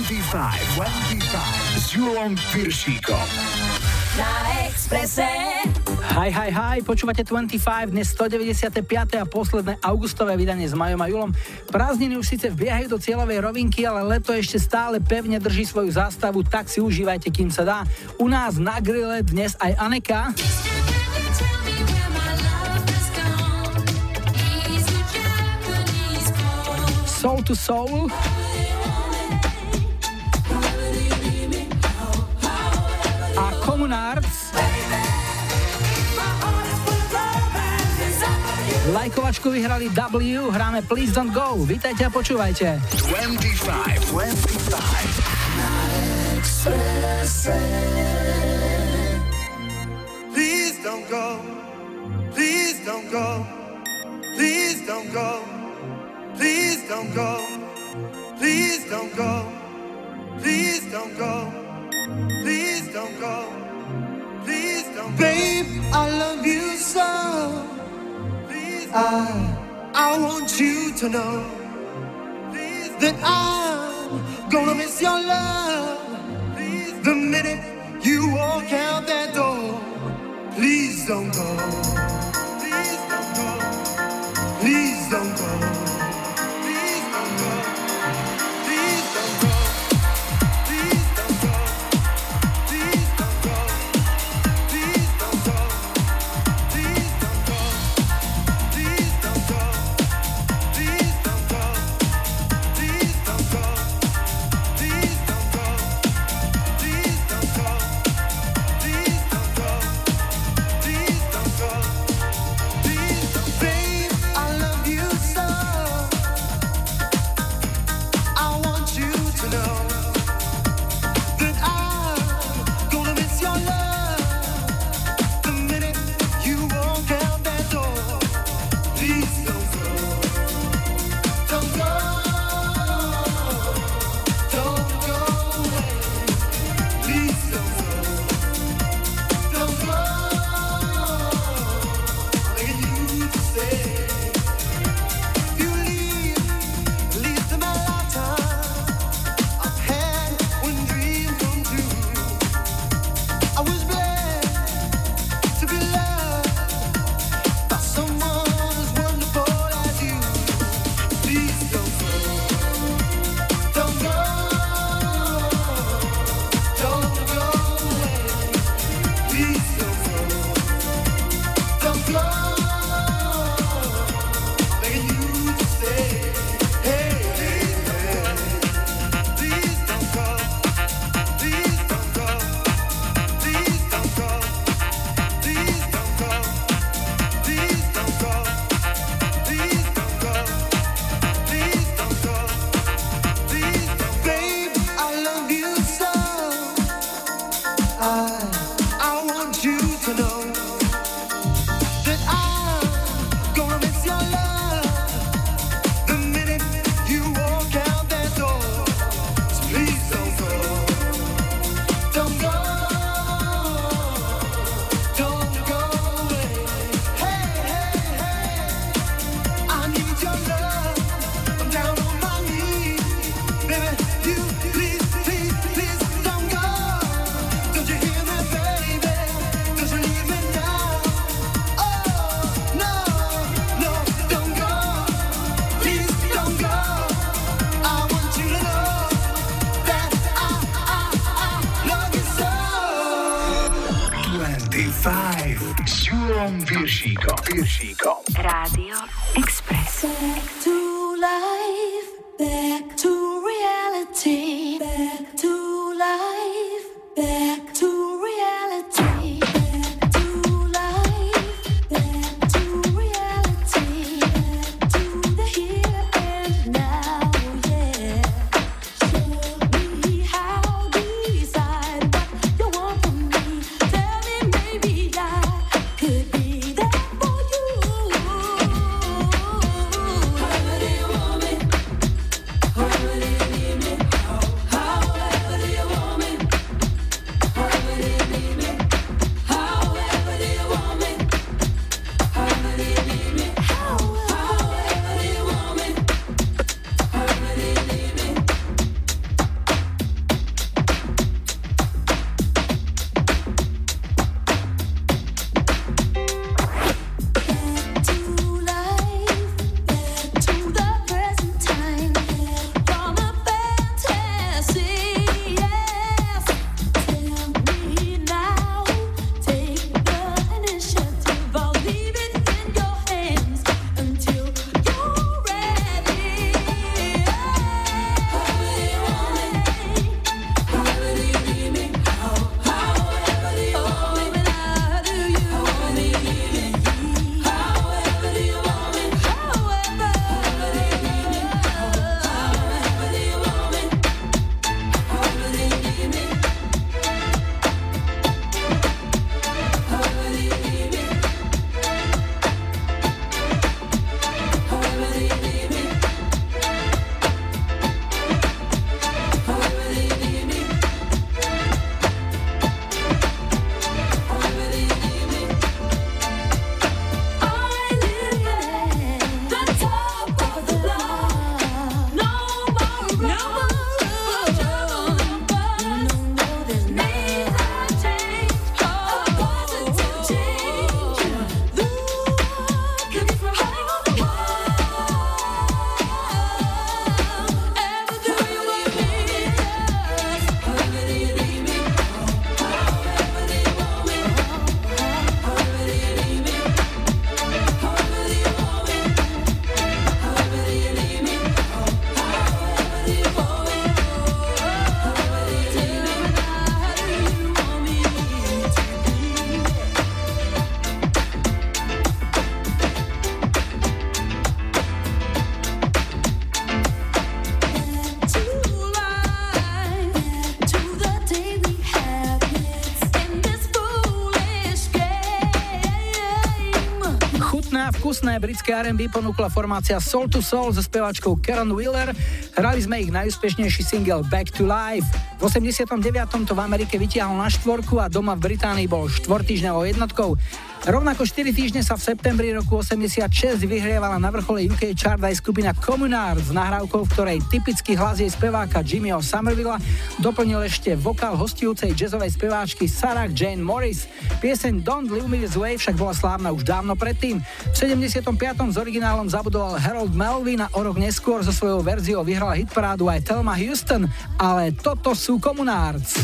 25, 25 s Julom Piršíkom. Na Expresse. Hi, hi, hi, počúvate 25, dnes 195. a posledné augustové vydanie s Majom a Julom. Prázdniny už síce vbiehajú do cieľovej rovinky, ale leto ešte stále pevne drží svoju zástavu, tak si užívajte, kým sa dá. U nás na grille dnes aj Aneka. Soul to Soul. Communards. Lajkovačku vyhrali W, hráme Please Don't Go. Vítajte a počúvajte. 25, 25. Please don't go, please don't go, please don't go, please don't go, please don't go, please don't go. Please don't go. Please don't Babe. I love you so. Please I, I want you to know Please that I'm gonna miss your love. Please the minute you walk out that door. Please don't go. Please don't go. Britské R&B ponúkla formácia Soul to Soul so spevačkou Karen Wheeler. Hrali sme ich najúspešnejší single Back to Life. V 89. to v Amerike vytiahol na štvorku a doma v Británii bol štvortýždňovou jednotkou. Rovnako 4 týždne sa v septembri roku 86 vyhrievala na vrchole UK chart aj skupina Communard s nahrávkou, v ktorej typický hlas jej speváka Jimmyho Somervilla doplnil ešte vokál hostujúcej jazzovej speváčky Sarah Jane Morris. Pieseň Don't Leave Me This Way však bola slávna už dávno predtým. V 75. s originálom zabudoval Harold Melvin a o rok neskôr so svojou verziou vyhrala hitparádu aj Thelma Houston, ale toto sú Communards.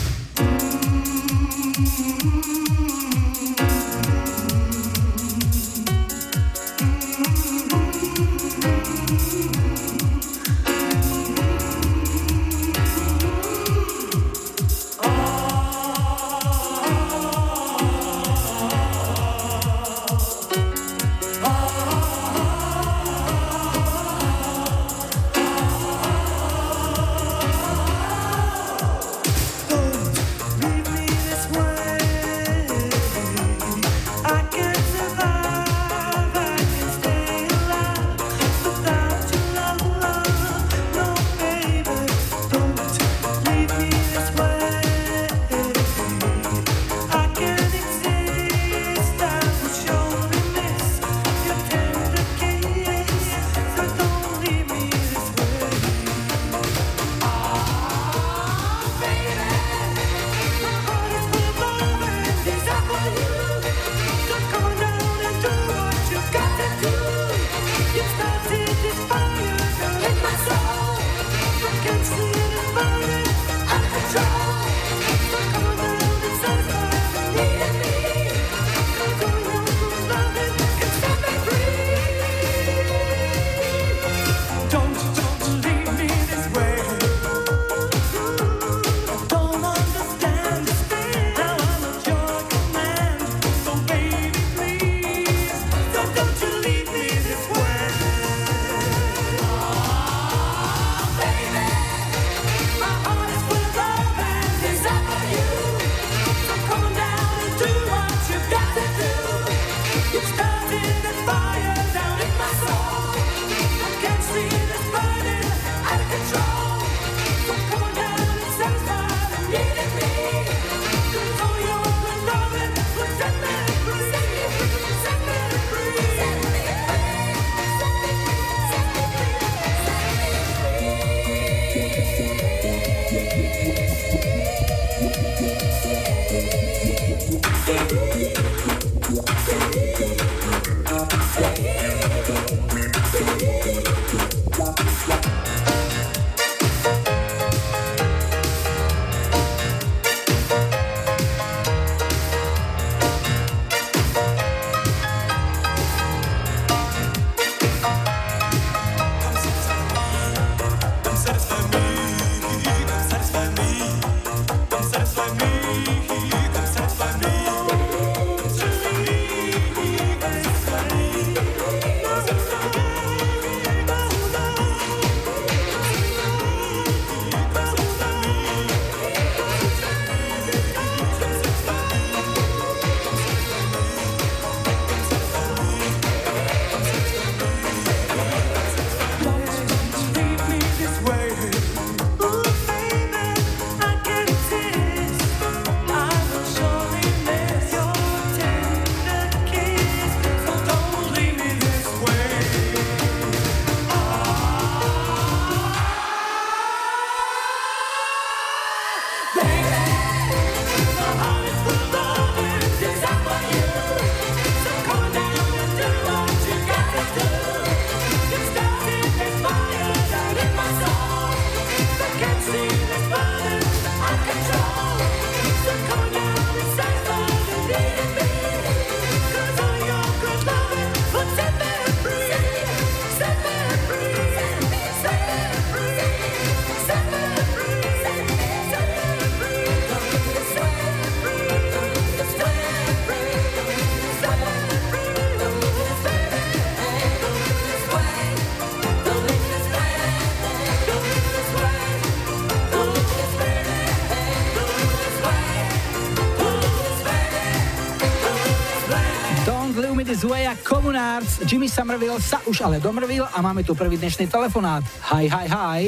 Communards. Jimmy Somerville sa už ale domrvil a máme tu prvý dnešný telefonát. Hi, hi, hi.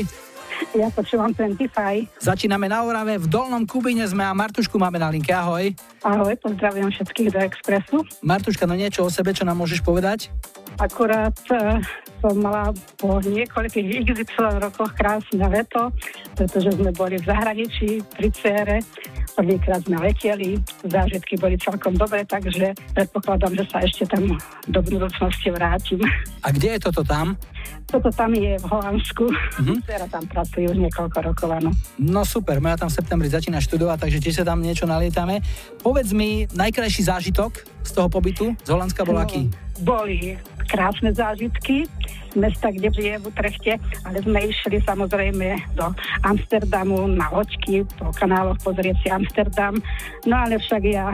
Ja počúvam 25. Začíname na Orave, v Dolnom Kubine sme a Martušku máme na linke. Ahoj. Ahoj, pozdravujem všetkých do Expressu. Martuška, no niečo o sebe, čo nám môžeš povedať? Akurát uh, som mala po niekoľkých XY rokoch krásne leto, pretože sme boli v zahraničí pri cére Prvýkrát sme leteli, zážitky boli celkom dobré, takže predpokladám, že sa ešte tam do budúcnosti vrátim. A kde je toto tam? Toto tam je v Holandsku. Mm-hmm. Teraz tam pracujú už niekoľko rokov, áno. No super, ja tam v septembri začína študovať, takže tiež sa tam niečo nalietame. Povedz mi, najkrajší zážitok z toho pobytu z Holandska bol no, aký? Boli krásne zážitky mesta, kde žije v Utrechte, ale sme išli samozrejme do Amsterdamu na loďky, po kanáloch pozrieť si Amsterdam. No ale však ja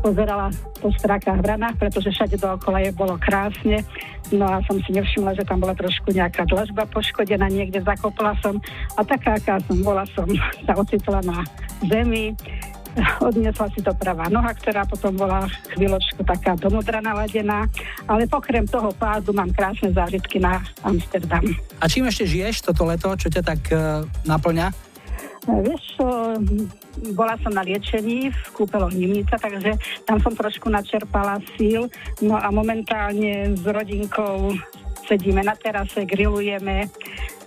pozerala po strákach v ranách, pretože všade dookola je bolo krásne. No a som si nevšimla, že tam bola trošku nejaká dlažba poškodená, niekde zakopla som. A taká, aká som bola, som sa ocitla na zemi odniesla si to pravá noha, ktorá potom bola chvíľočku taká domodra naladená, ale pokrem toho pádu mám krásne zážitky na Amsterdam. A čím ešte žiješ toto leto? Čo ťa tak uh, naplňa? Vieš bola som na liečení v kúpeloch Nimnica, takže tam som trošku načerpala síl. No a momentálne s rodinkou sedíme na terase, grillujeme,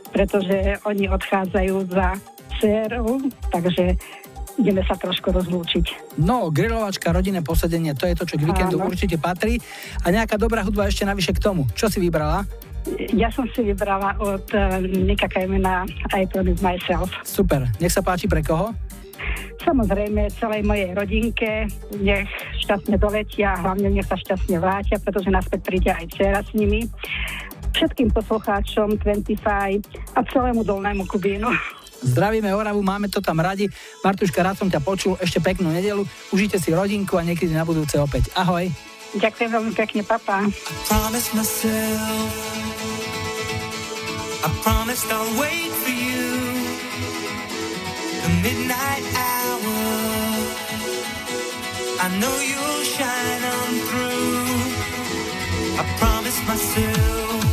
pretože oni odchádzajú za dcerou, takže ideme sa trošku rozlúčiť. No, grilovačka, rodinné posedenie, to je to, čo k víkendu Áno. určite patrí. A nejaká dobrá hudba ešte navyše k tomu. Čo si vybrala? Ja som si vybrala od uh, Nika Kajmena I Promise Myself. Super. Nech sa páči pre koho? Samozrejme celej mojej rodinke, nech šťastne doletia hlavne nech sa šťastne vrátia, pretože naspäť príde aj dcera s nimi. Všetkým poslucháčom 25 a celému dolnému Kubínu. Zdravíme Oravu, máme to tam radi. Martuška, rád som ťa počul, ešte peknú nedelu. Užite si rodinku a niekedy na budúce opäť. Ahoj. Ďakujem veľmi pekne, papa. I promised I'll wait for you. The midnight hour. I know you'll shine on through. I promised myself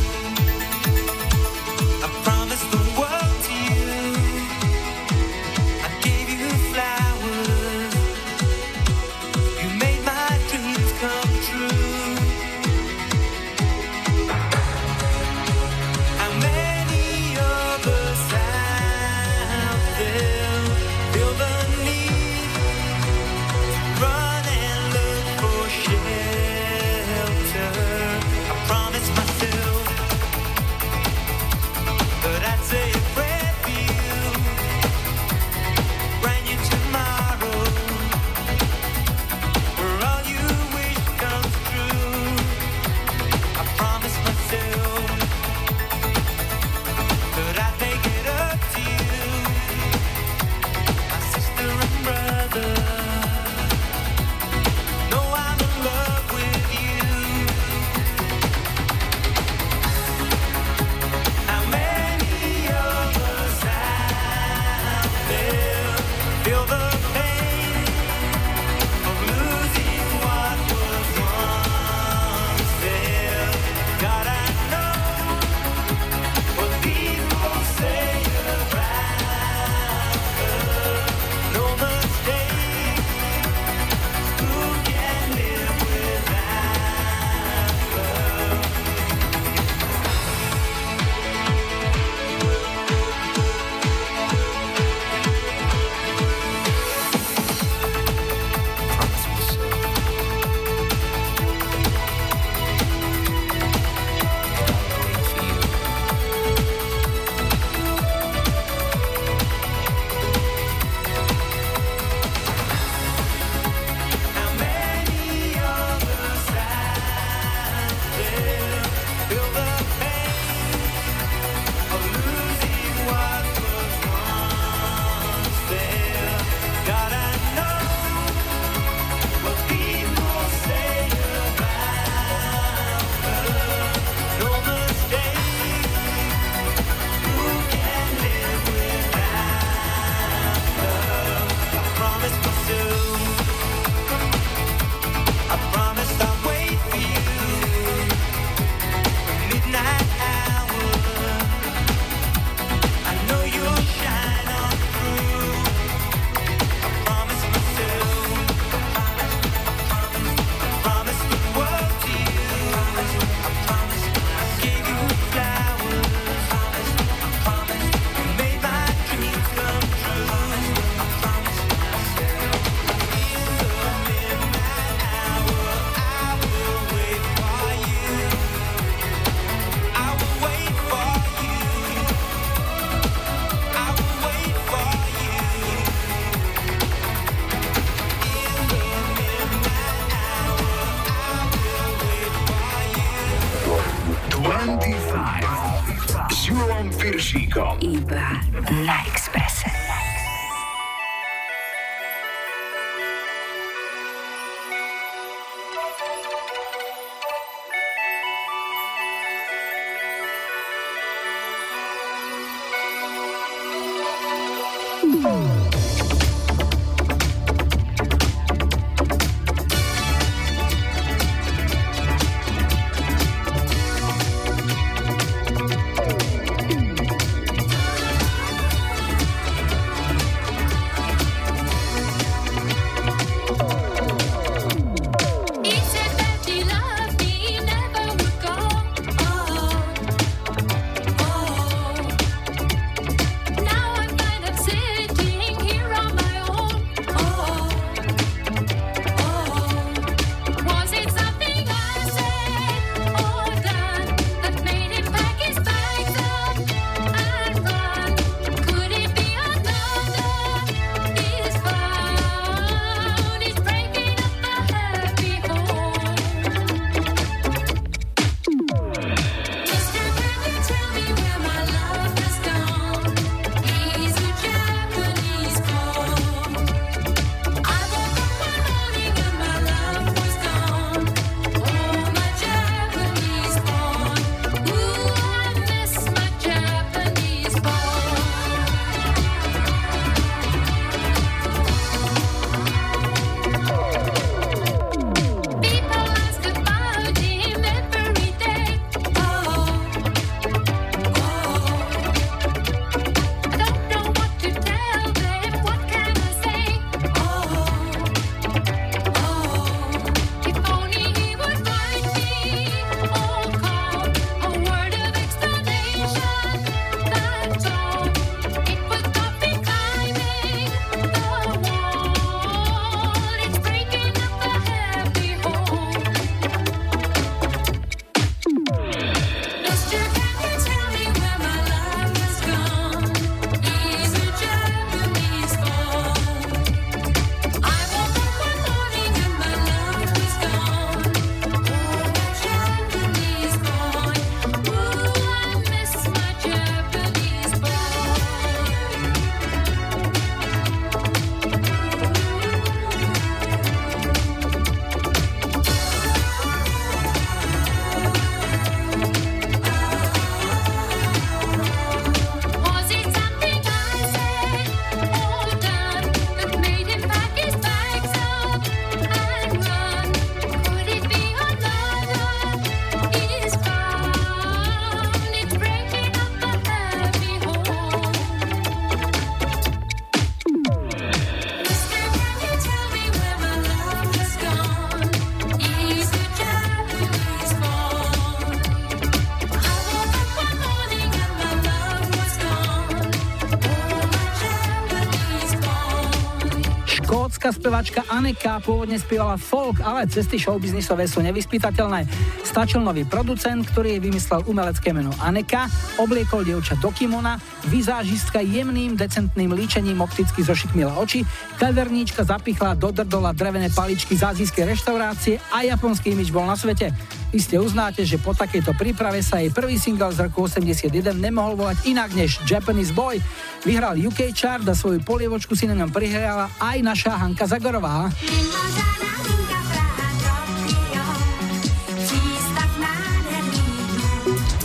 speváčka Aneka pôvodne spievala folk, ale cesty showbiznisové sú nevyspytateľné. Stačil nový producent, ktorý jej vymyslel umelecké meno Aneka, obliekol dievča do kimona, vizážistka jemným, decentným líčením opticky zošikmila oči, kaverníčka zapichla do drdola drevené paličky z azijskej reštaurácie a japonský imič bol na svete. Iste uznáte, že po takejto príprave sa jej prvý single z roku 81 nemohol volať inak než Japanese Boy. Vyhral UK chart a svoju polievočku si na ňom prihrala aj naša Hanka Zagorová.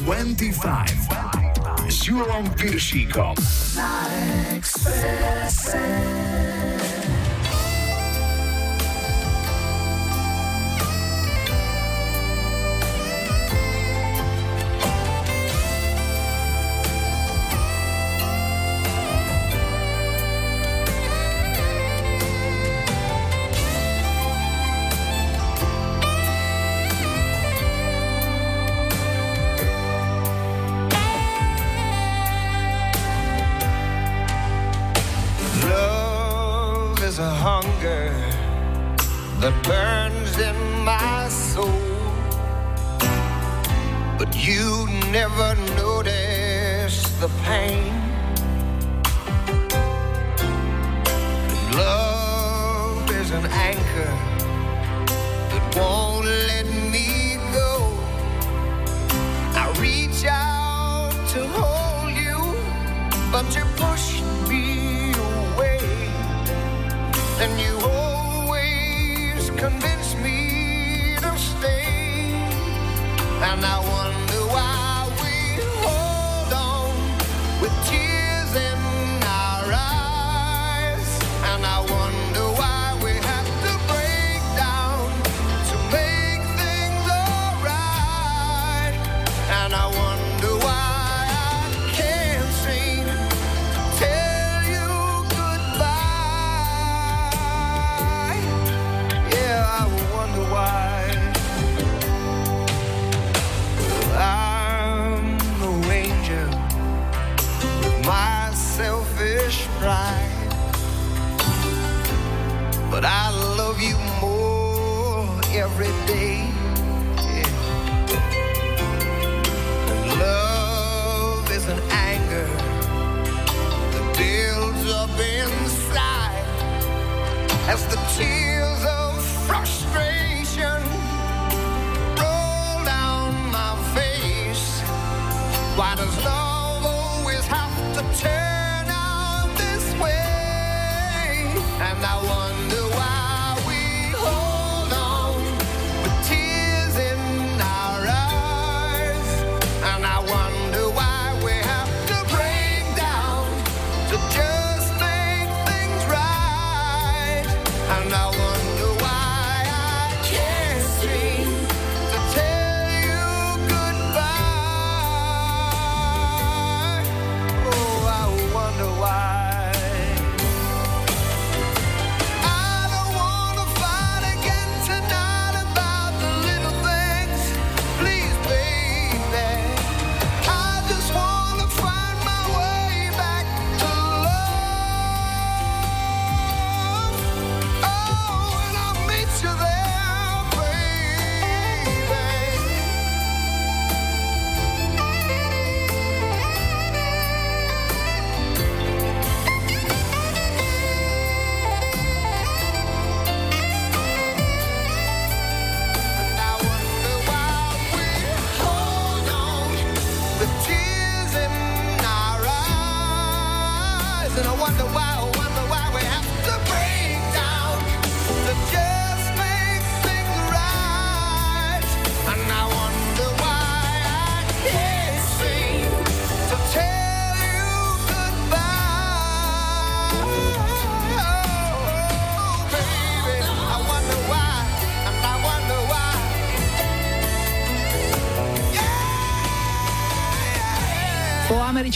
25 s Julom Piršíkom na Expresse.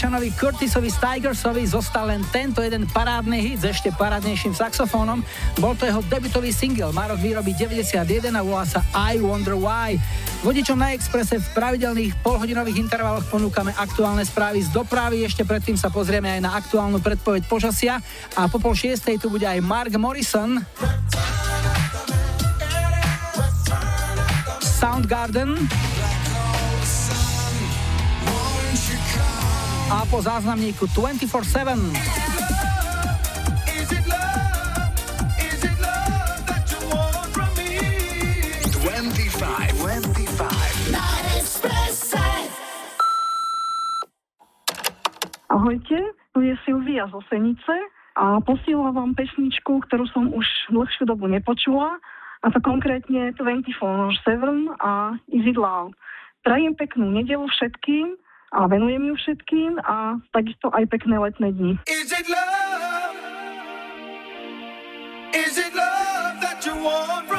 Jordanovi Curtisovi Tigersovi zostal len tento jeden parádny hit s ešte parádnejším saxofónom. Bol to jeho debutový single, má rok výroby 91 a volá sa I Wonder Why. Vodičom na Exprese v pravidelných polhodinových intervaloch ponúkame aktuálne správy z dopravy, ešte predtým sa pozrieme aj na aktuálnu predpoveď počasia a po pol šiestej tu bude aj Mark Morrison. Soundgarden. po záznamníku 24-7. Ahojte, tu je Silvia zo Senice a posielam vám pesničku, ktorú som už dlhšiu dobu nepočula, a to konkrétne 24-7 a Is It Loud. Prajem peknú nedelu všetkým a venujem ju všetkým a takisto aj pekné letné dni. Is it love? Is it love that you want from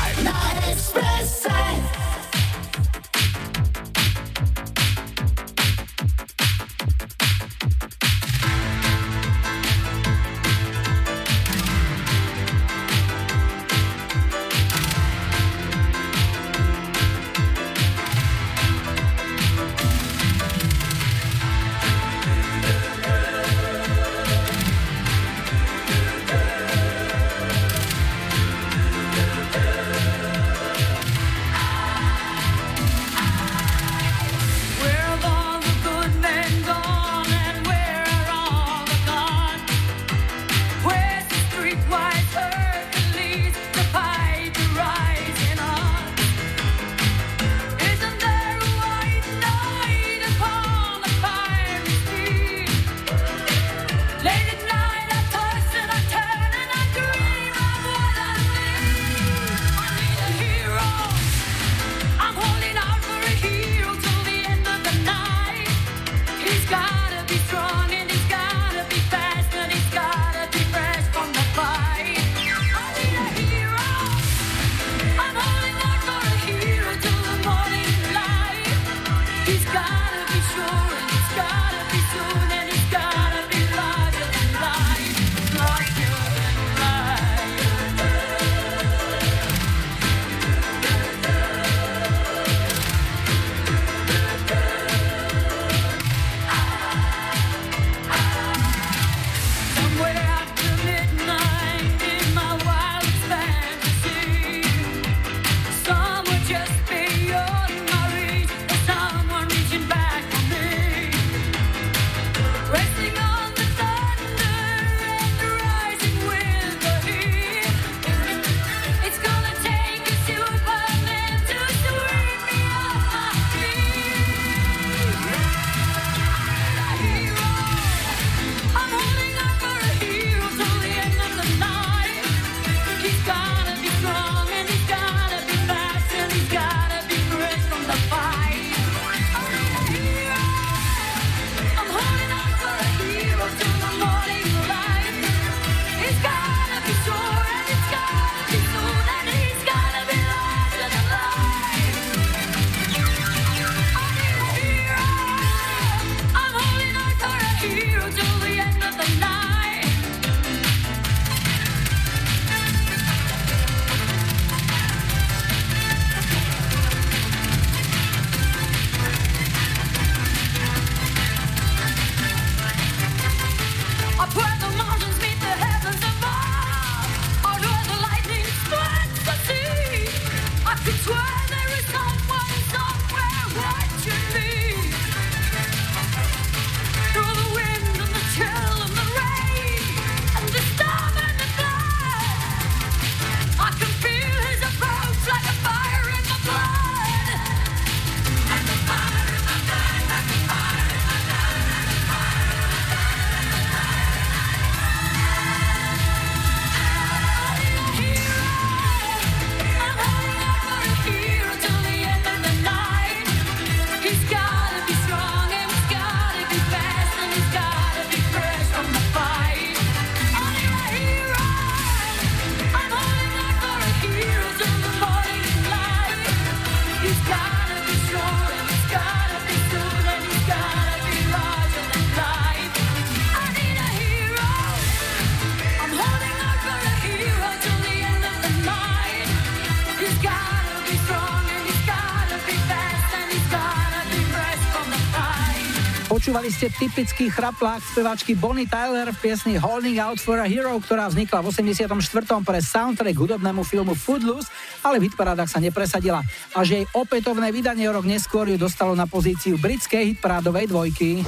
Počúvali ste typický chraplák spevačky Bonnie Tyler v piesni Holding Out for a Hero, ktorá vznikla v 84. pre soundtrack hudobnému filmu Footloose, ale v hitparádach sa nepresadila. Až jej opätovné vydanie rok neskôr ju dostalo na pozíciu britskej hitparádovej dvojky.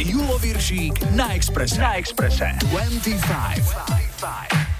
Julo Viršík na Expresse. Na Expresse. 25. 25.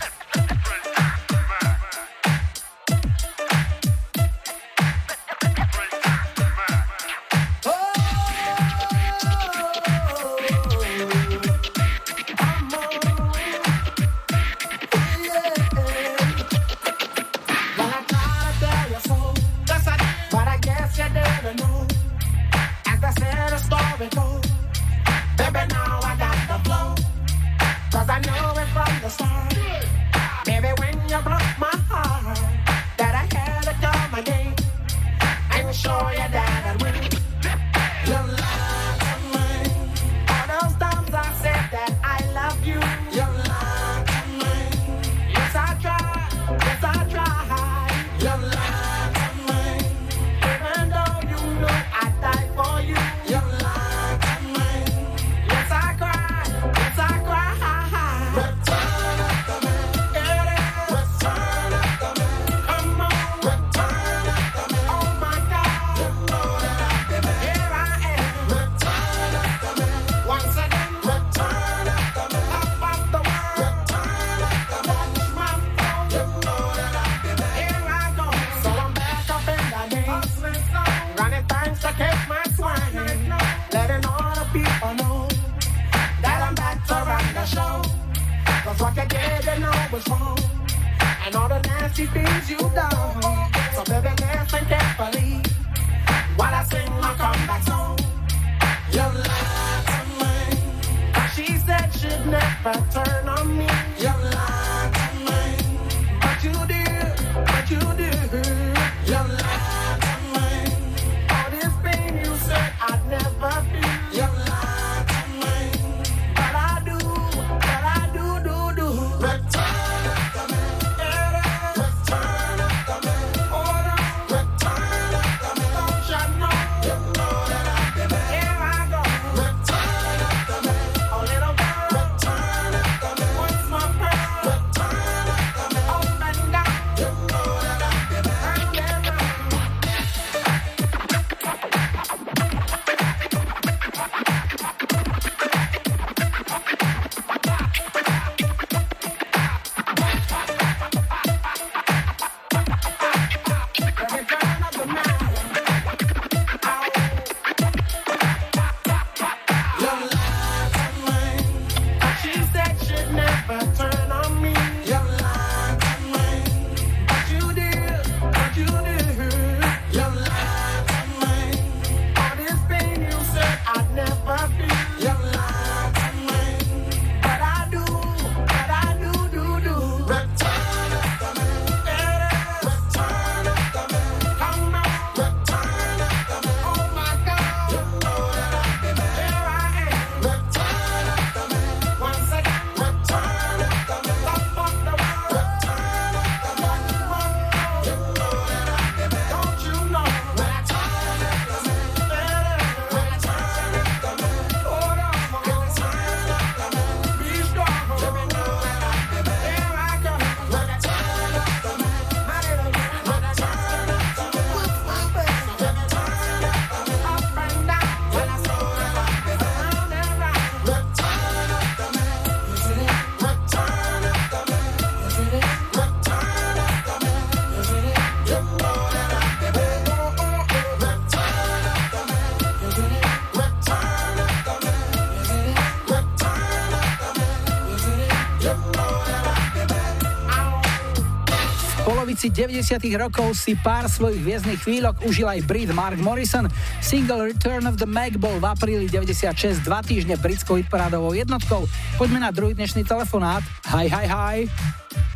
polovici 90. rokov si pár svojich hviezdnych chvíľok užil aj Brit Mark Morrison. Single Return of the Mac bol v apríli 96 dva týždne britskou hitparádovou jednotkou. Poďme na druhý dnešný telefonát. Hi, hi, hi.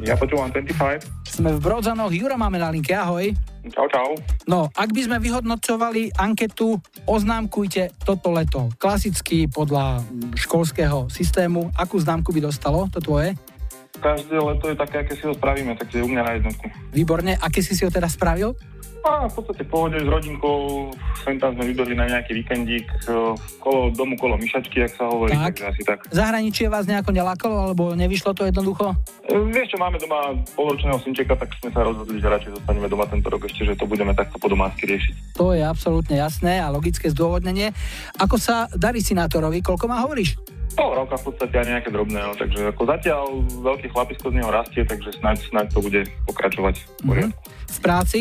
Ja počúvam 25. Sme v Brodzanoch, Jura máme na linke, ahoj. Čau, čau. No, ak by sme vyhodnocovali anketu, oznámkujte toto leto. Klasicky podľa školského systému. Akú známku by dostalo to tvoje? Každé leto je také, aké si ho spravíme, takže u mňa na jednotku. Výborne. Aké si si ho teda spravil? A v podstate v pohode s rodinkou, sem tam sme vybehli na nejaký víkendík, e, kolo domu, kolo myšačky, jak sa hovorí, Tak. takže asi tak. Zahraničie vás nejako nelákalo, alebo nevyšlo to jednoducho? E, Vieš čo, máme doma polročného synčeka, tak sme sa rozhodli, že radšej zostaneme doma tento rok ešte, že to budeme takto po domácky riešiť. To je absolútne jasné a logické zdôvodnenie. Ako sa darí synátorovi? Koľko má hovoríš? Pol roka v podstate a nejaké drobné, no, takže ako zatiaľ veľký chlapisko z neho rastie, takže snáď, snáď to bude pokračovať. v poriadku. V práci?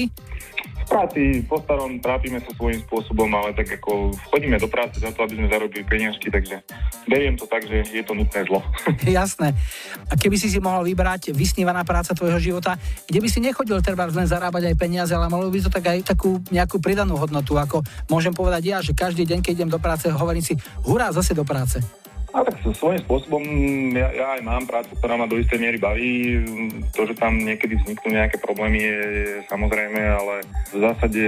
V práci po starom trápime sa svojím spôsobom, ale tak ako chodíme do práce za to, aby sme zarobili peniažky, takže beriem to tak, že je to nutné zlo. Jasné. A keby si si mohol vybrať vysnívaná práca tvojho života, kde by si nechodil treba len zarábať aj peniaze, ale mohol by to tak aj takú nejakú pridanú hodnotu, ako môžem povedať ja, že každý deň, keď idem do práce, hovorím si, hurá, zase do práce. A tak svojím spôsobom ja, ja aj mám prácu, ktorá ma do istej miery baví. To, že tam niekedy vzniknú nejaké problémy je, je samozrejme, ale v zásade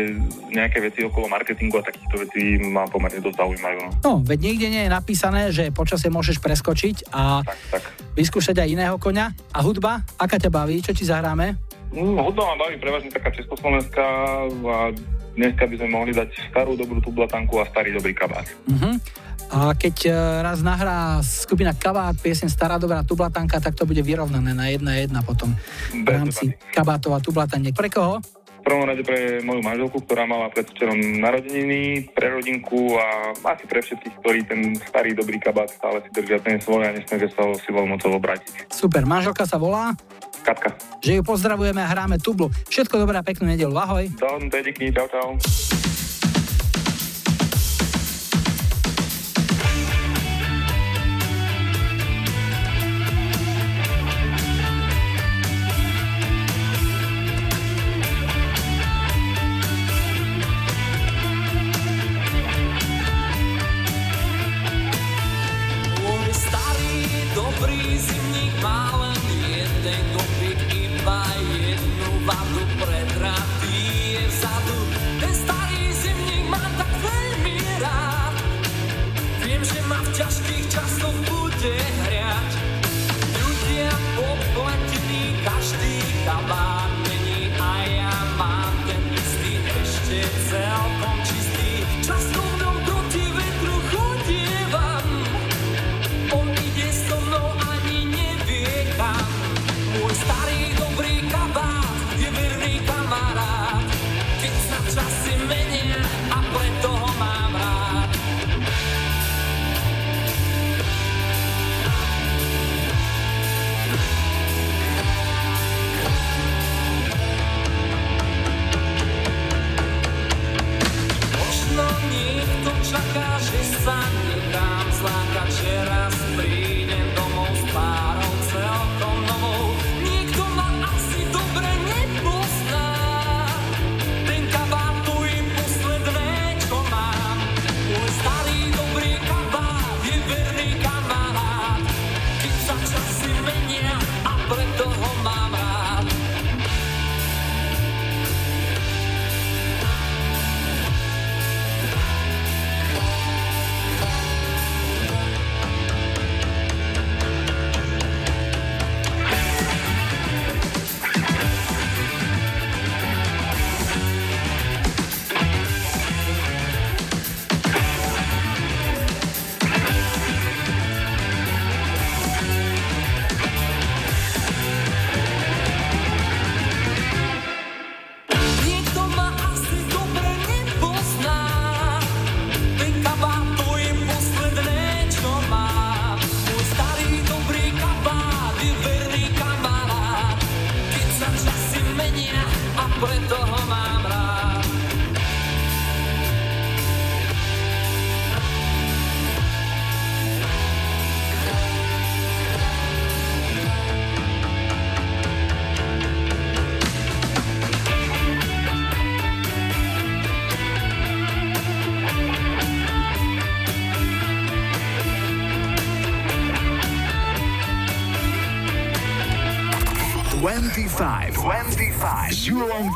nejaké veci okolo marketingu a takýchto vecí ma pomerne dosť zaujímajú. No. no, veď nikde nie je napísané, že počasie môžeš preskočiť a tak, tak. vyskúšať aj iného koňa. A hudba, aká ťa baví? Čo ti zahráme? Mm, hudba ma baví prevažne taká československá a dneska by sme mohli dať starú dobrú tublatanku a starý dobrý kabát. Uh-huh. A keď e, raz nahrá skupina Kabát piesen Stará dobrá tublatanka, tak to bude vyrovnané na jedna jedna potom v rámci Kabátova tublatanie. Pre koho? V prvom rade pre moju manželku, ktorá mala predvčerom narodeniny, pre rodinku a asi pre všetkých, ktorí ten starý dobrý kabát stále si držia ten svoj a nesnažia sa ho silou mocou obrátiť. Super, manželka sa volá? Katka. Že ju pozdravujeme a hráme tublu. Všetko dobré a peknú nedelu. Ahoj. Dohodnuté, díky, čau, čau.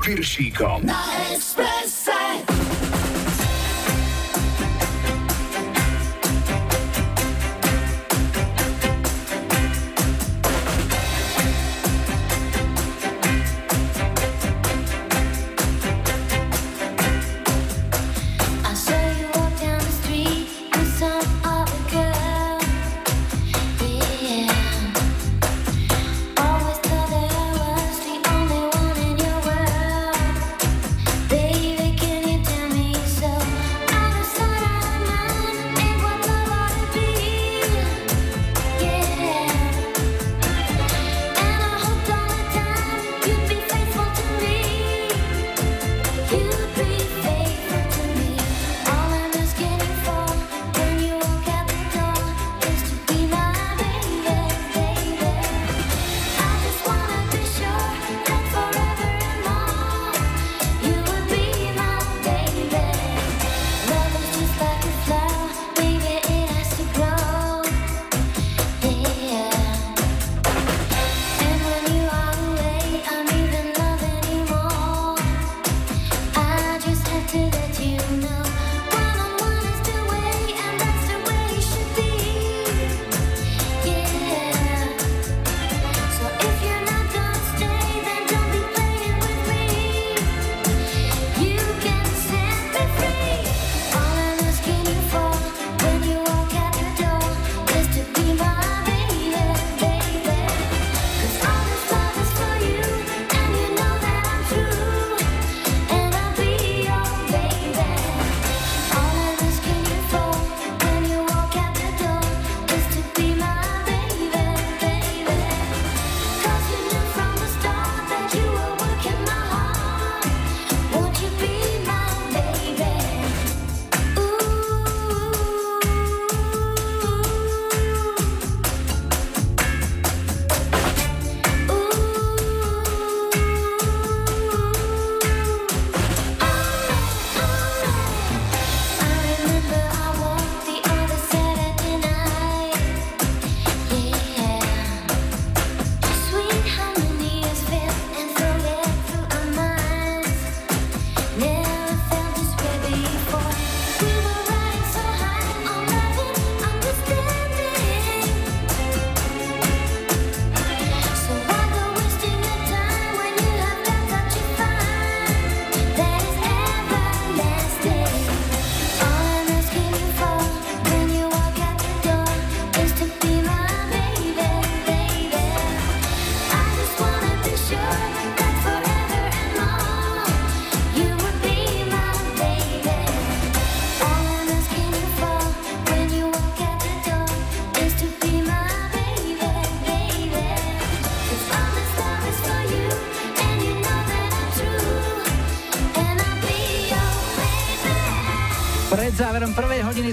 Piršíkom. Na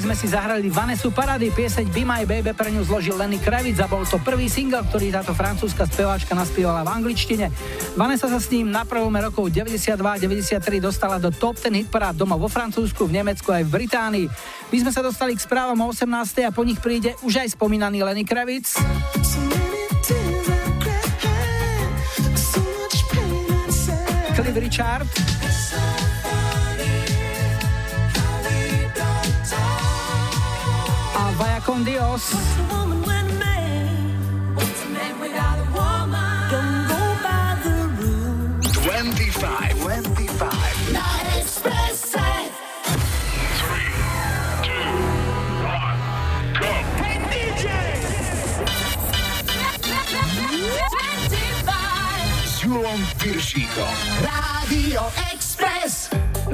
hodiny sme si zahrali Vanesu Parady, pieseň Be My Baby pre ňu zložil Lenny Kravitz a bol to prvý single, ktorý táto francúzska speváčka naspievala v angličtine. Vanessa sa s ním na prvom rokov 92 a 93 dostala do top 10 hitparád doma vo Francúzsku, v Nemecku aj v Británii. My sme sa dostali k správam o 18. a po nich príde už aj spomínaný Lenny Kravitz. Cliff Richard. A Vaya con Dios. Twenty-five. Twenty-five. S Julom Piršíkom. Rádio Express.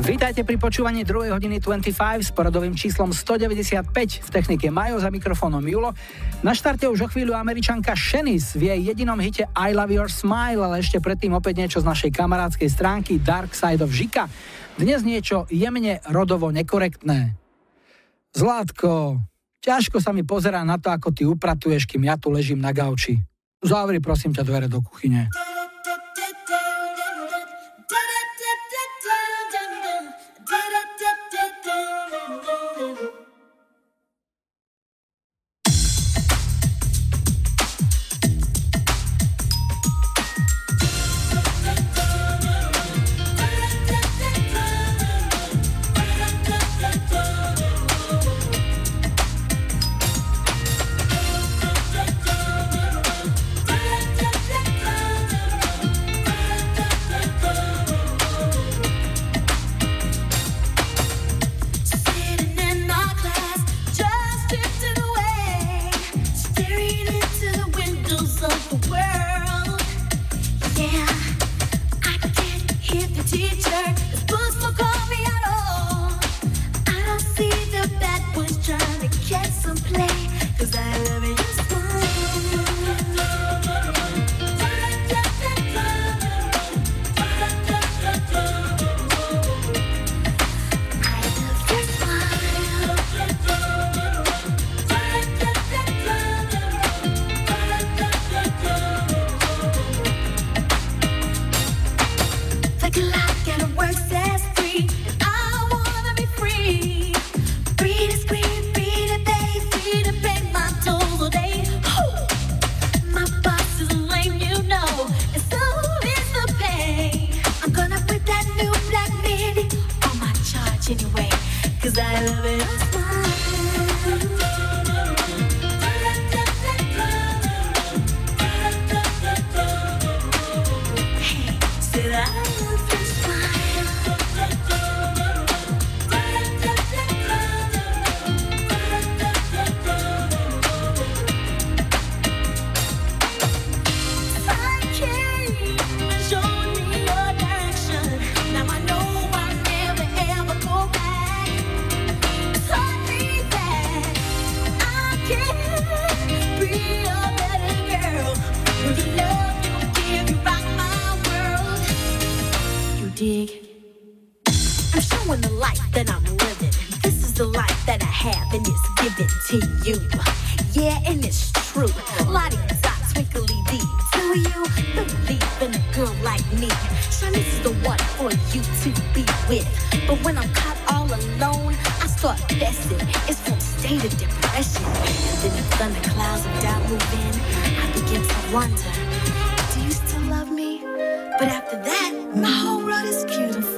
Vítajte pri počúvaní 2. hodiny 25 s poradovým číslom 195 v technike Majo za mikrofónom Julo. Na štarte už o chvíľu američanka Shenis v jej jedinom hite I Love Your Smile, ale ešte predtým opäť niečo z našej kamarádskej stránky Dark Side of Žika. Dnes niečo jemne rodovo nekorektné. Zlátko, ťažko sa mi pozerá na to, ako ty upratuješ, kým ja tu ležím na gauči. Zavri prosím ťa dvere do kuchyne. You believe in a girl like me? Shanice is the one for you to be with. But when I'm caught all alone, I start fessing. It's from state of depression. And then the thunderclouds of doubt move in. I begin to wonder, do you still love me? But after that, my whole world is beautiful.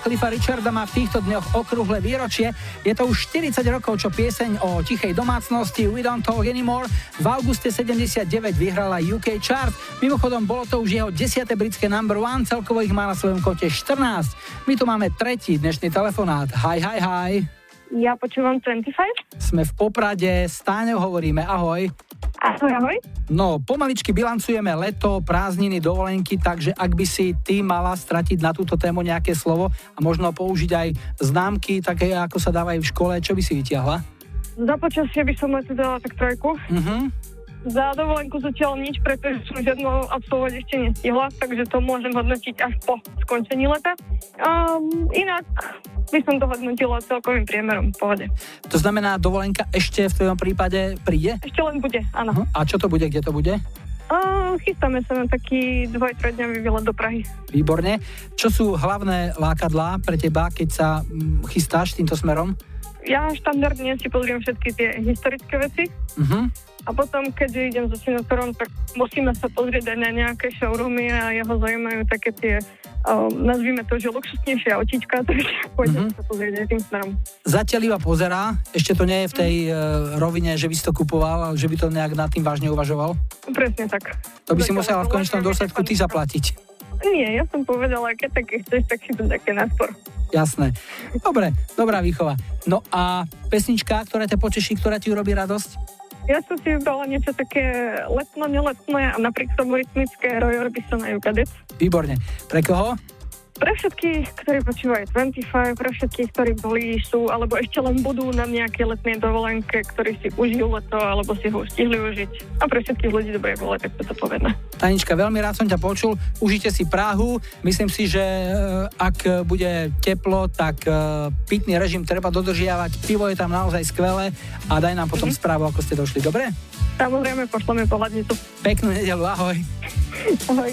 Cliffa Richarda má v týchto dňoch okrúhle výročie. Je to už 40 rokov, čo pieseň o tichej domácnosti We Don't Talk Anymore v auguste 79 vyhrala UK chart. Mimochodom, bolo to už jeho 10. britské number one, celkovo ich má na svojom kote 14. My tu máme tretí dnešný telefonát. Hi, hi, hi. Ja počúvam 25. Sme v Poprade, s Táňou hovoríme, ahoj. Ahoj, ahoj. No, pomaličky bilancujeme leto, prázdniny, dovolenky, takže ak by si ty mala stratiť na túto tému nejaké slovo a možno použiť aj známky, také ako sa dávajú v škole, čo by si vytiahla? Za počasie by som letu dala tak trojku. Mhm. Za dovolenku zatiaľ nič, pretože som žiadnu absolvovať ešte nestihla, takže to môžem hodnotiť až po skončení leta. Um, inak by som to hodnotila celkovým priemerom v pohode. To znamená, dovolenka ešte v tvojom prípade príde? Ešte len bude, áno. Uh-huh. A čo to bude, kde to bude? Uh, chystáme sa na taký dvoj, trojdňový výlet do Prahy. Výborne. Čo sú hlavné lákadlá pre teba, keď sa mm, chystáš týmto smerom? Ja štandardne si pozriem všetky tie historické veci Uh-huh. A potom, keďže idem so synotorom, tak musíme sa pozrieť aj na nejaké showroomy a jeho zaujímajú také tie, um, nazvime to, že luxusnejšie autíčka, takže pôjdem sa pozrieť aj tým smerom. Zatiaľ iba pozerá, ešte to nie je v tej uh, rovine, že by si to kupoval, že by to nejak nad tým vážne uvažoval. Presne tak. To by si musela v konečnom dôsledku ty zaplatiť. Nie, ja som povedala, keď také chceš, tak si to také na spor. Jasné. Dobre, dobrá výchova. No a pesnička, ktorá ťa poteší, ktorá ti urobí radosť? Ja som si vybrala niečo také letno, neletné a napriek tomu rytmické Roy Orbison a Jukadec. Výborne. Pre koho? Pre všetkých, ktorí počúvajú 25, pre všetkých, ktorí boli, sú, alebo ešte len budú na nejakej letnej dovolenke, ktorí si užijú leto, alebo si ho stihli užiť. A pre všetkých ľudí dobrej vole, tak to povedné. Tanička, veľmi rád som ťa počul. Užite si Prahu. Myslím si, že e, ak bude teplo, tak e, pitný režim treba dodržiavať. Pivo je tam naozaj skvelé a daj nám potom mm-hmm. správu, ako ste došli. Dobre? Samozrejme, pošleme pohľadnicu. Peknú nedelu, ahoj. Ahoj.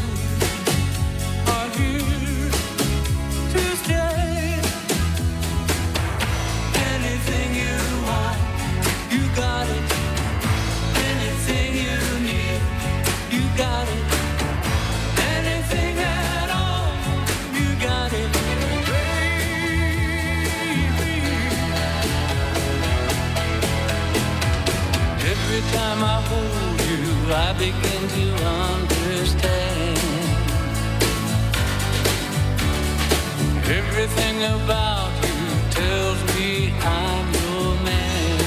time I hold you, I begin to understand. Everything about you tells me I'm your man.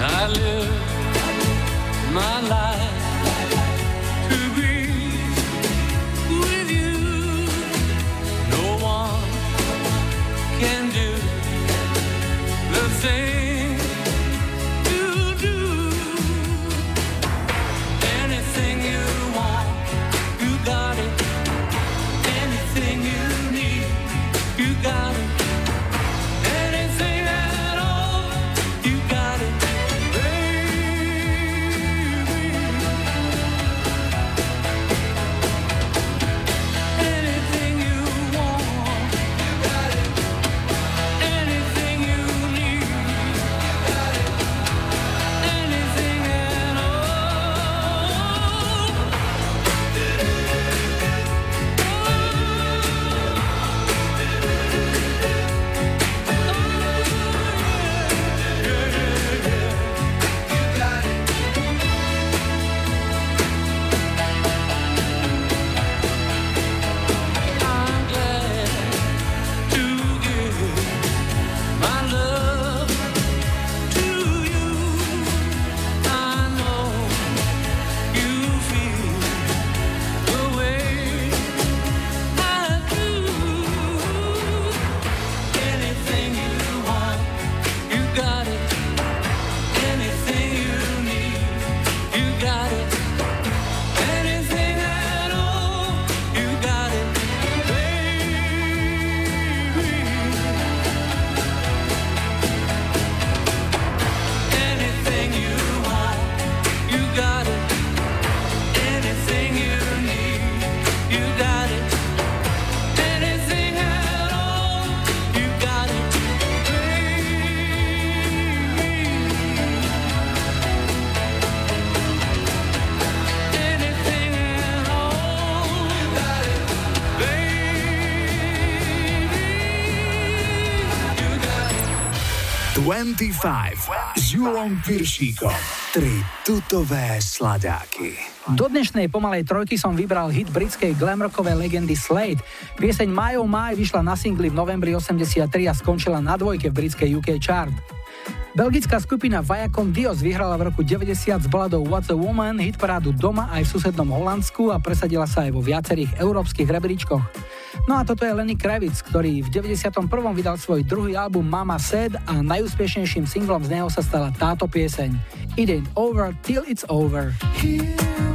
I live my life to be 25 s Julom Piršíkom. Tri tutové sladáky. Do dnešnej pomalej trojky som vybral hit britskej glamrockovej legendy Slade. Pieseň Oh My vyšla na singli v novembri 83 a skončila na dvojke v britskej UK chart. Belgická skupina Viacom Dios vyhrala v roku 90 s baladou What's a Woman hit parádu doma aj v susednom Holandsku a presadila sa aj vo viacerých európskych rebríčkoch. No a toto je Lenny Kravitz, ktorý v 91. vydal svoj druhý album Mama Said a najúspešnejším singlom z neho sa stala táto pieseň It ain't over till it's over. So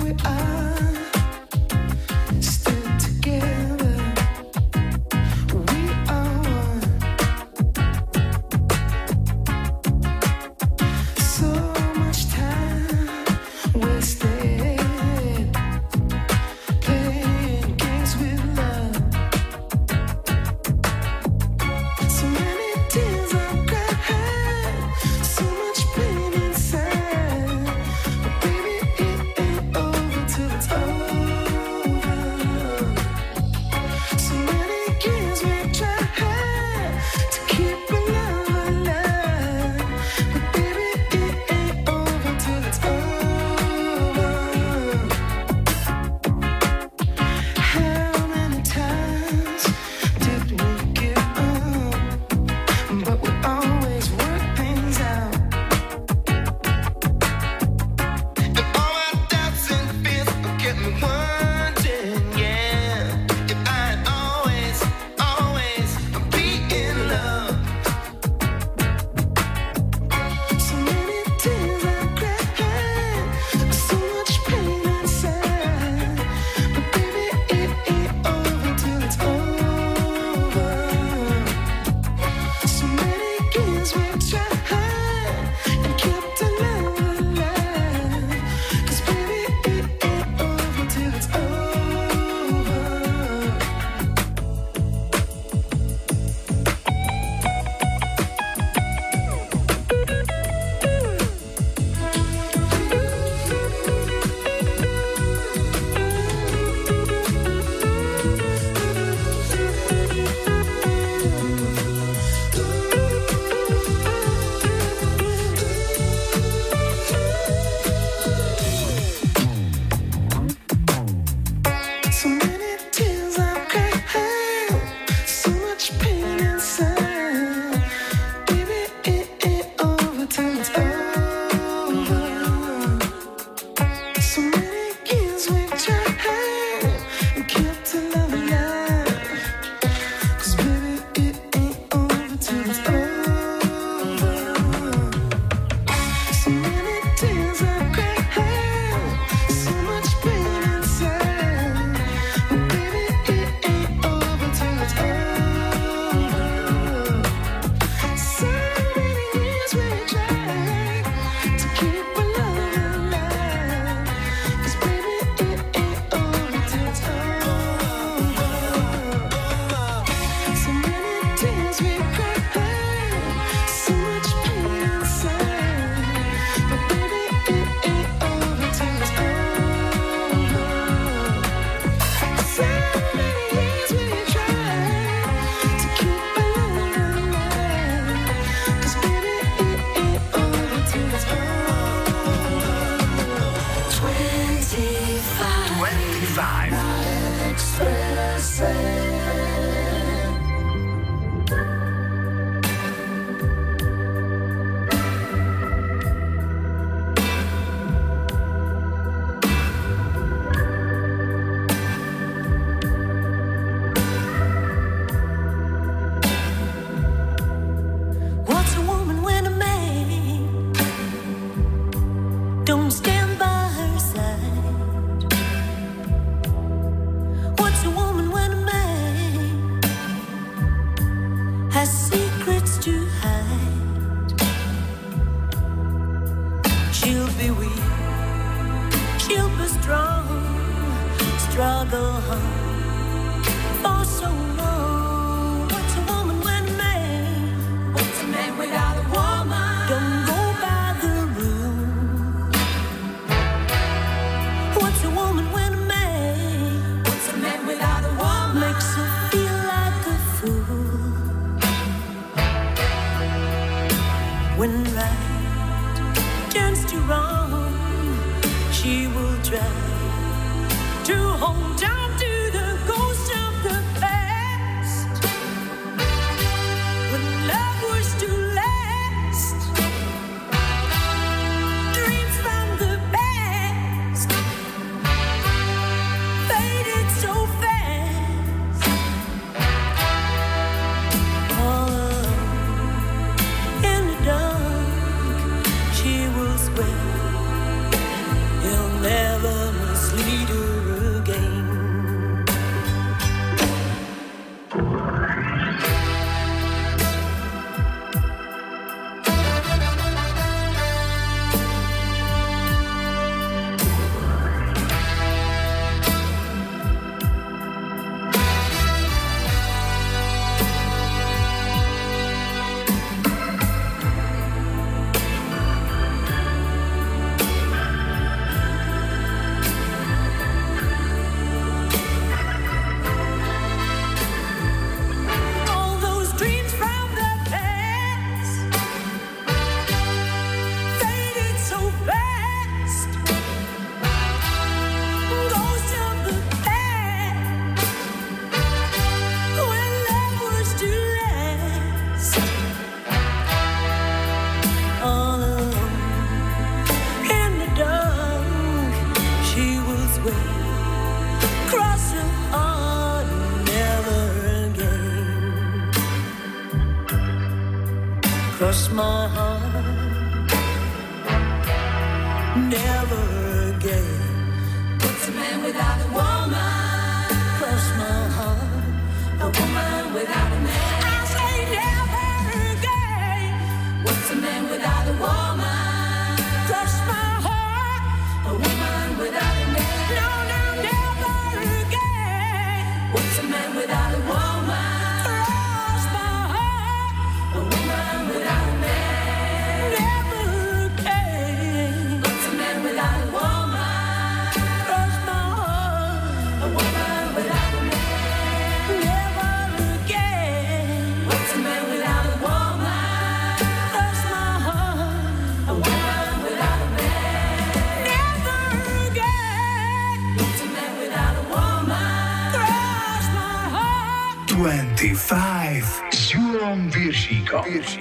bir şey.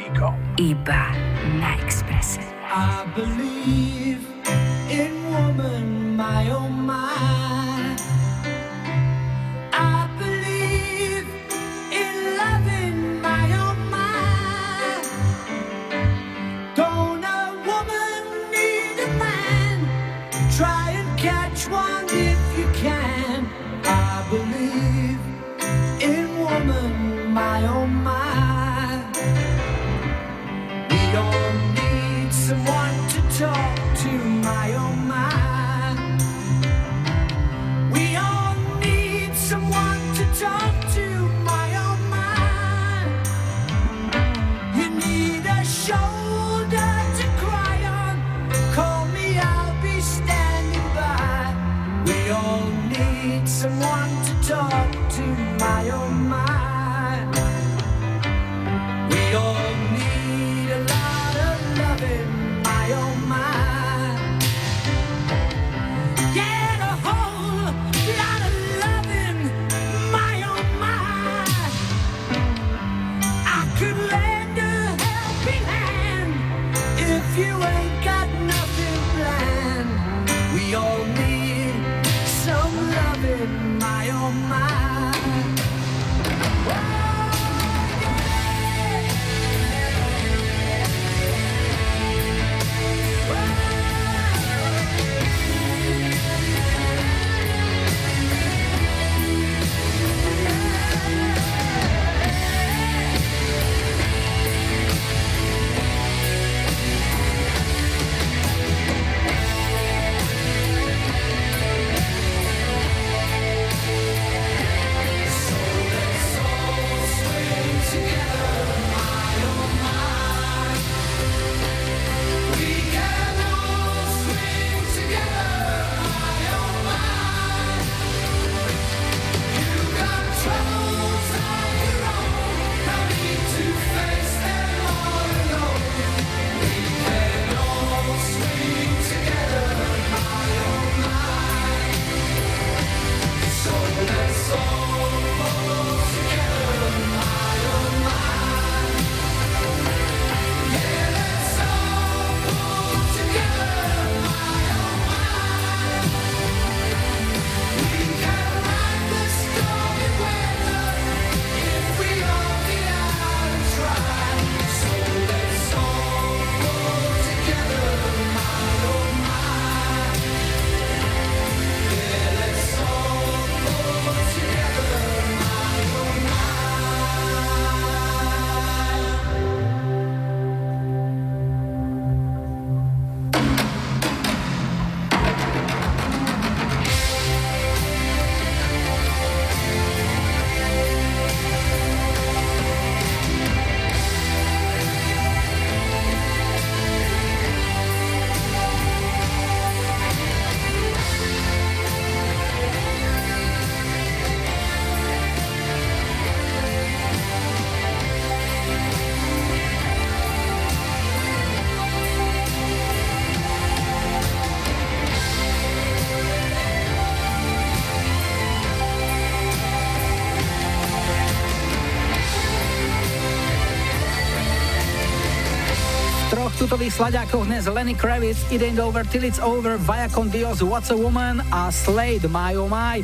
Pokutových slaďákoch dnes Lenny Kravitz, It Ain't Over Till It's Over, Viacom Dios, What's a Woman a Slade, My Oh My.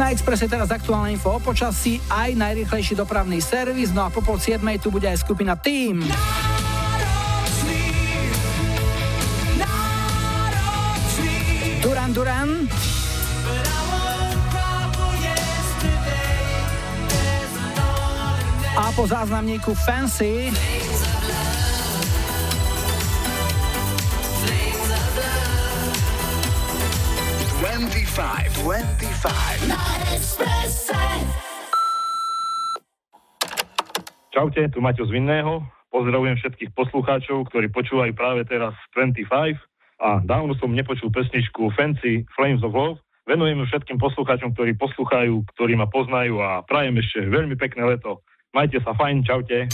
Na Expresse teraz aktuálne info o počasí, aj najrychlejší dopravný servis, no a po pol siedmej tu bude aj skupina Team. Duran Duran. A po záznamníku Fancy 25, 25. Čaute, tu Maťo z Vinného. Pozdravujem všetkých poslucháčov, ktorí počúvajú práve teraz 25 a dávno som nepočul pesničku Fancy Flames of Love. Venujem ju všetkým poslucháčom, ktorí posluchajú, ktorí ma poznajú a prajem ešte veľmi pekné leto. Majte sa fajn, čaute.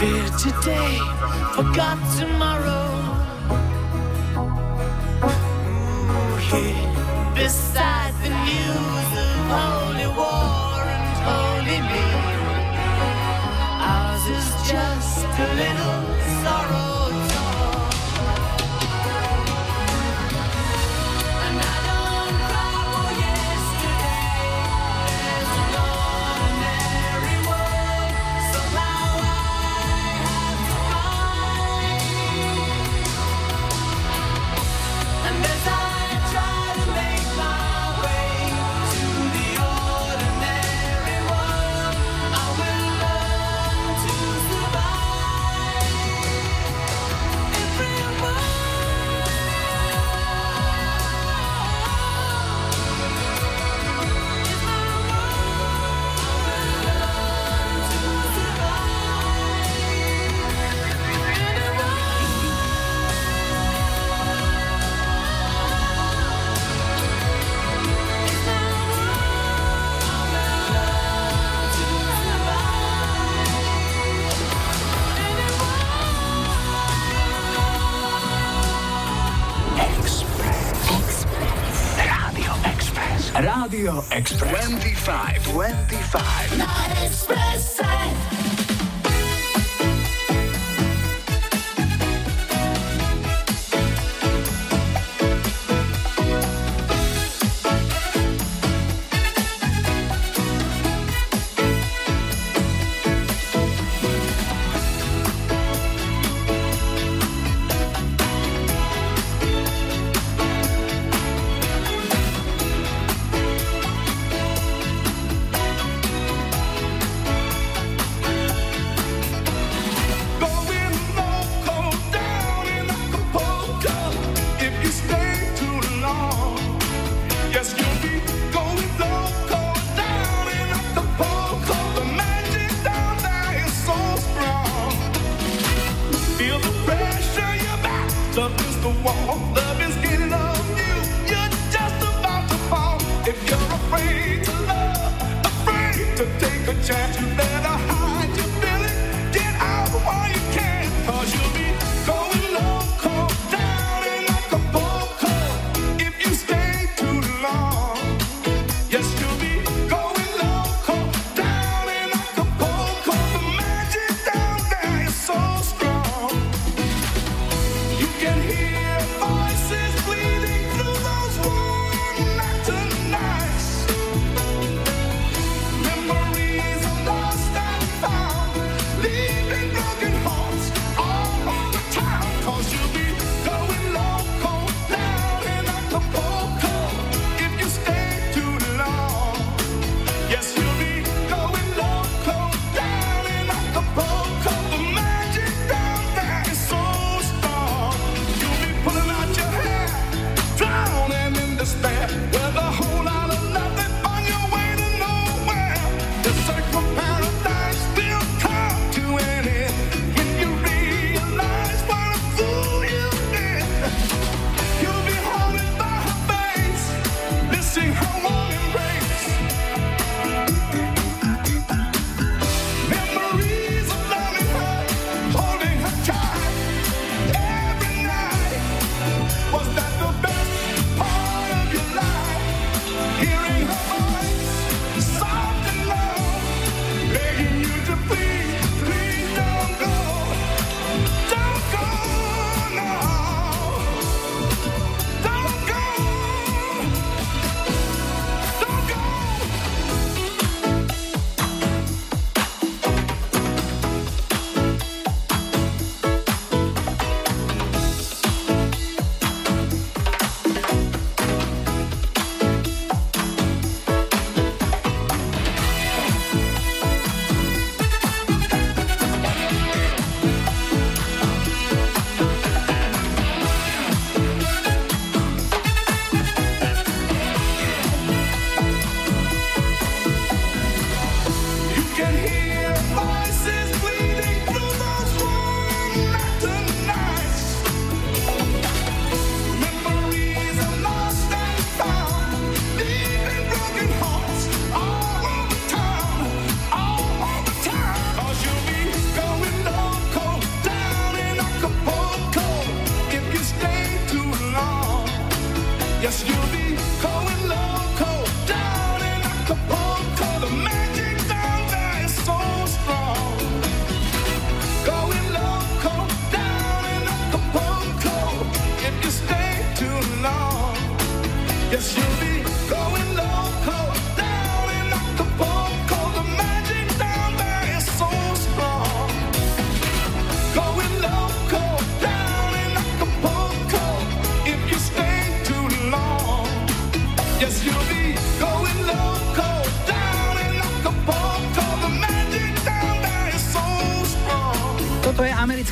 Fear today, forgot tomorrow.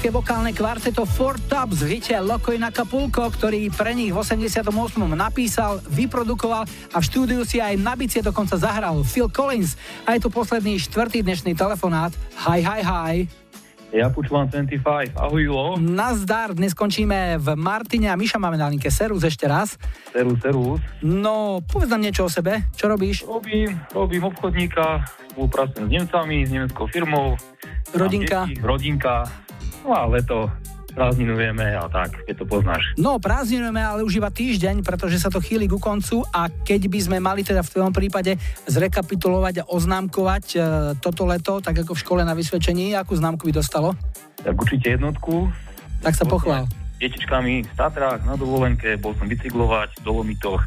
Americké vokálne kvarteto Four Tops v hite Loco in Acapulco, ktorý pre nich v 88. napísal, vyprodukoval a v štúdiu si aj na bicie dokonca zahral Phil Collins. A je tu posledný štvrtý dnešný telefonát. Hi, hi, hi. Ja počúvam 25. Ahoj, Julo. Nazdar, dnes končíme v Martine a Miša máme na linke. Serus ešte raz. Serus, serus. No, povedz nám niečo o sebe. Čo robíš? Robím, robím obchodníka, spolupracujem s Nemcami, s nemeckou firmou. Rodinka? Deti, rodinka. No a leto prázdninujeme a tak, keď to poznáš. No, prázdninujeme, ale už iba týždeň, pretože sa to chýli ku koncu a keď by sme mali teda v tvojom prípade zrekapitulovať a oznámkovať e, toto leto, tak ako v škole na vysvedčení, akú známku by dostalo? Tak určite jednotku. Tak sa pochvál. Detičkami v Tatrách, na dovolenke, bol som bicyklovať v Dolomitoch,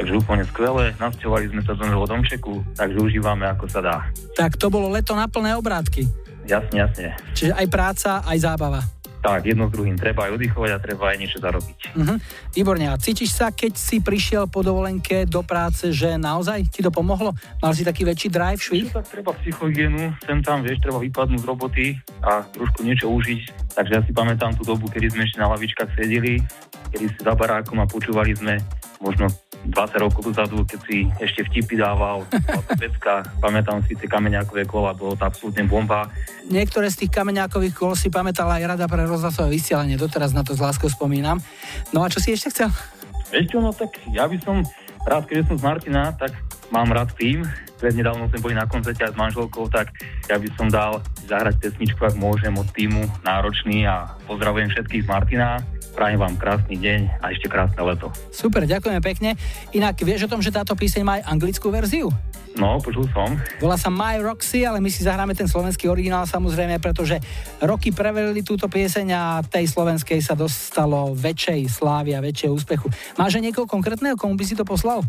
takže úplne skvelé. Nasťovali sme sa do nového domčeku, takže užívame ako sa dá. Tak to bolo leto na plné obrátky. Jasne, jasne. Čiže aj práca, aj zábava. Tak, jedno s druhým. Treba aj oddychovať a treba aj niečo zarobiť. Mhm. Výborne. A cítiš sa, keď si prišiel po dovolenke do práce, že naozaj ti to pomohlo? Mal si taký väčší drive, švih? Tak treba psychohygienu, sem tam, vieš, treba vypadnúť z roboty a trošku niečo užiť. Takže ja si pamätám tú dobu, kedy sme ešte na lavičkách sedeli, kedy si za barákom a počúvali sme možno 20 rokov dozadu, keď si ešte vtipy dával, pecka, pamätám si tie kameňákové kola, bolo to absolútne bomba. Niektoré z tých kameňákových kol si pamätala aj rada pre rozhlasové vysielanie, doteraz na to s láskou spomínam. No a čo si ešte chcel? Čo, no tak ja by som rád, keďže som z Martina, tak mám rád tým. Prednedávno sme boli na koncerte aj s manželkou, tak ja by som dal zahrať pesničku, ak môžem, od týmu Náročný a pozdravujem všetkých z Martina. Prajem vám krásny deň a ešte krásne leto. Super, ďakujeme pekne. Inak vieš o tom, že táto píseň má aj anglickú verziu? No, počul som. Volá sa My Roxy, ale my si zahráme ten slovenský originál samozrejme, pretože roky prevelili túto pieseň a tej slovenskej sa dostalo väčšej slávy a väčšieho úspechu. Máš aj niekoho konkrétneho, komu by si to poslal?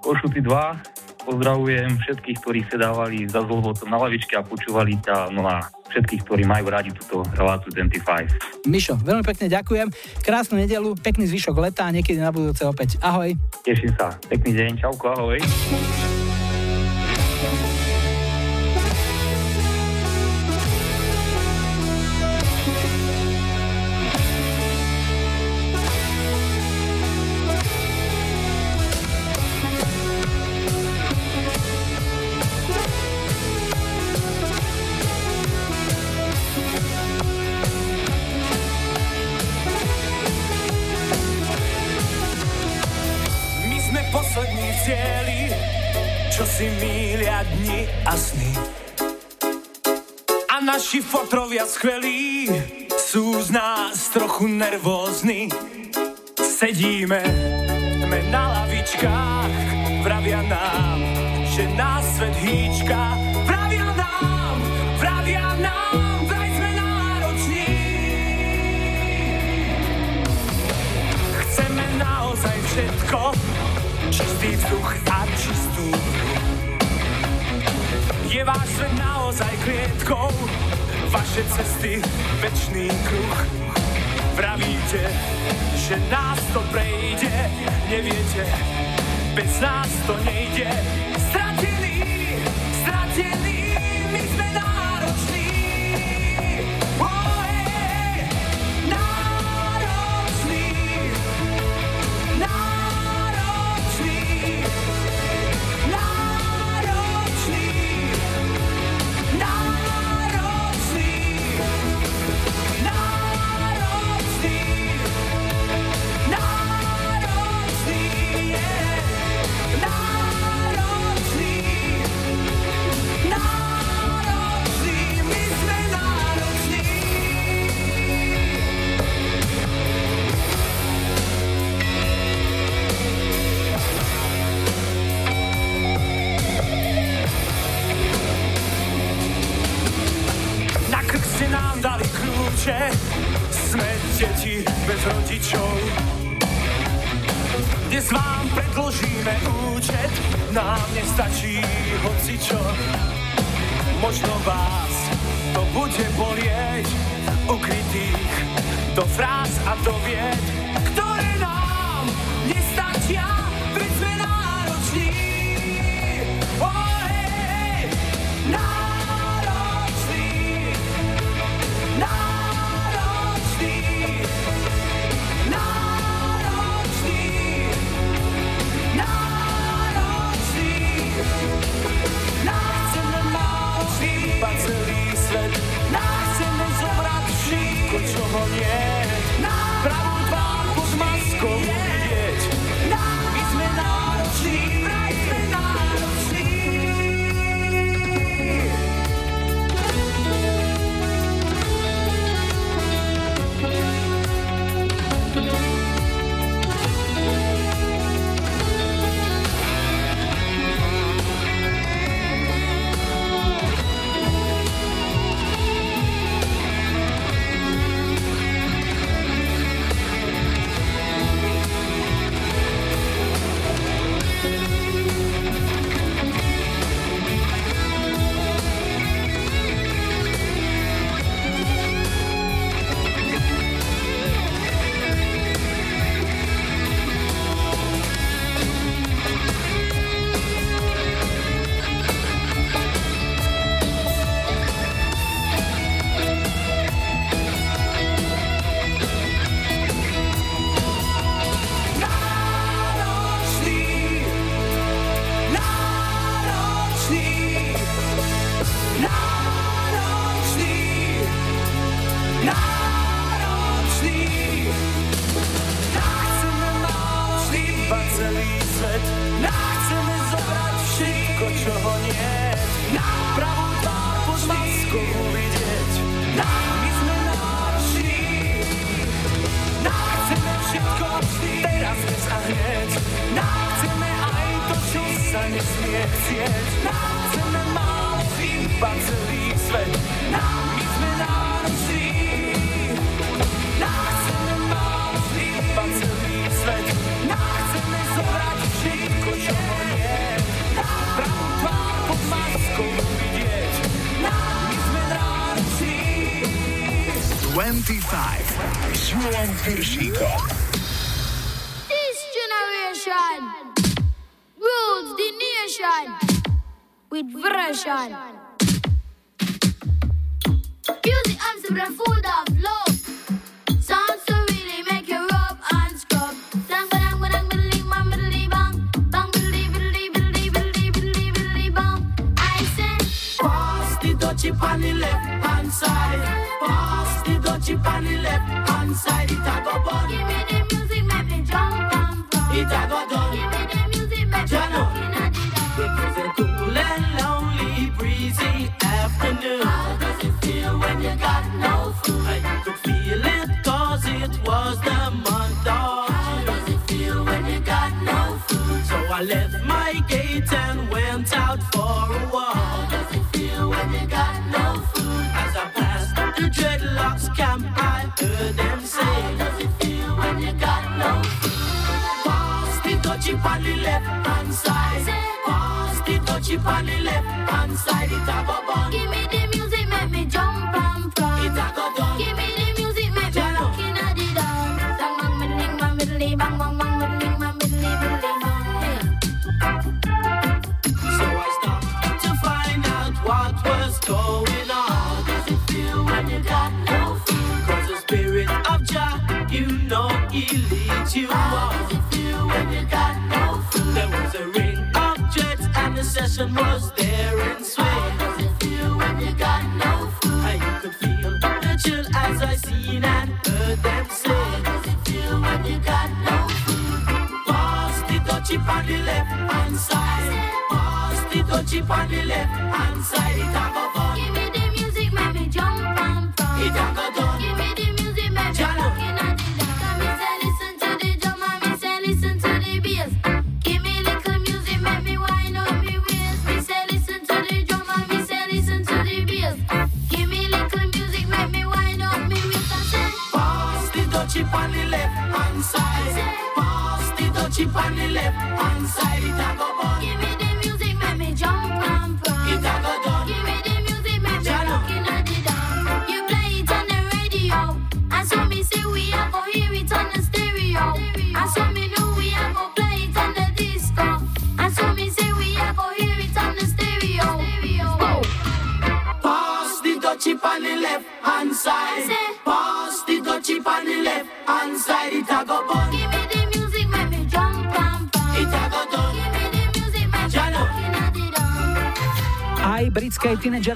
Košuty 2, pozdravujem všetkých, ktorí sedávali za zlovotom na lavičke a počúvali ťa, no a všetkých, ktorí majú radi túto reláciu 25. Mišo, veľmi pekne ďakujem. Krásnu nedelu, pekný zvyšok leta a niekedy na budúce opäť. Ahoj. Teším sa. Pekný deň, čauko, ahoj. Naši fotrovia skvelí sú z nás trochu nervózni. Sedíme sme na lavičkách, vravia nám, že nás svet hýčka. Vravia nám, vravia nám, vraj sme nároční. Chceme naozaj všetko, čistý vzduch a čistú hru. Je váš svet naozaj klietkou, vaše cesty večný kruh. Pravíte, že nás to prejde, neviete, bez nás to nejde. Stratení, stratení,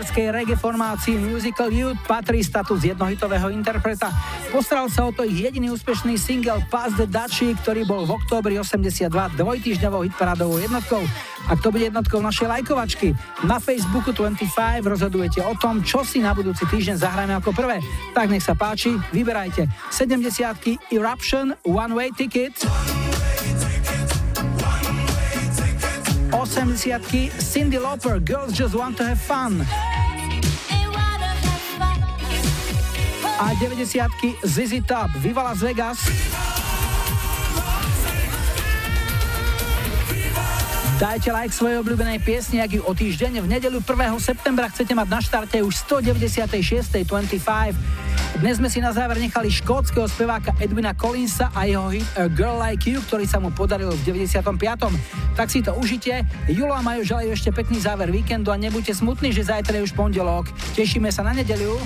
švédskej reggae formácii Musical Youth patrí status jednohitového interpreta. Postral sa o to ich jediný úspešný single Pass the Dutchie, ktorý bol v októbri 82 dvojtýždňovou hitparádovou jednotkou. A to bude jednotkou našej lajkovačky. Na Facebooku 25 rozhodujete o tom, čo si na budúci týždeň zahráme ako prvé. Tak nech sa páči, vyberajte 70 Eruption One Way Ticket. 80 Cindy Lauper Girls Just Want to Have Fun a 90 ZZ Top, Viva Las Vegas. Dajte like svojej obľúbenej piesni, ak ju o týždeň v nedeľu 1. septembra chcete mať na štarte už 196.25. Dnes sme si na záver nechali škótskeho speváka Edwina Collinsa a jeho hit A Girl Like You, ktorý sa mu podaril v 95. Tak si to užite. Julo a Majo želajú ešte pekný záver víkendu a nebuďte smutní, že zajtra je už pondelok. Tešíme sa na nedeľu.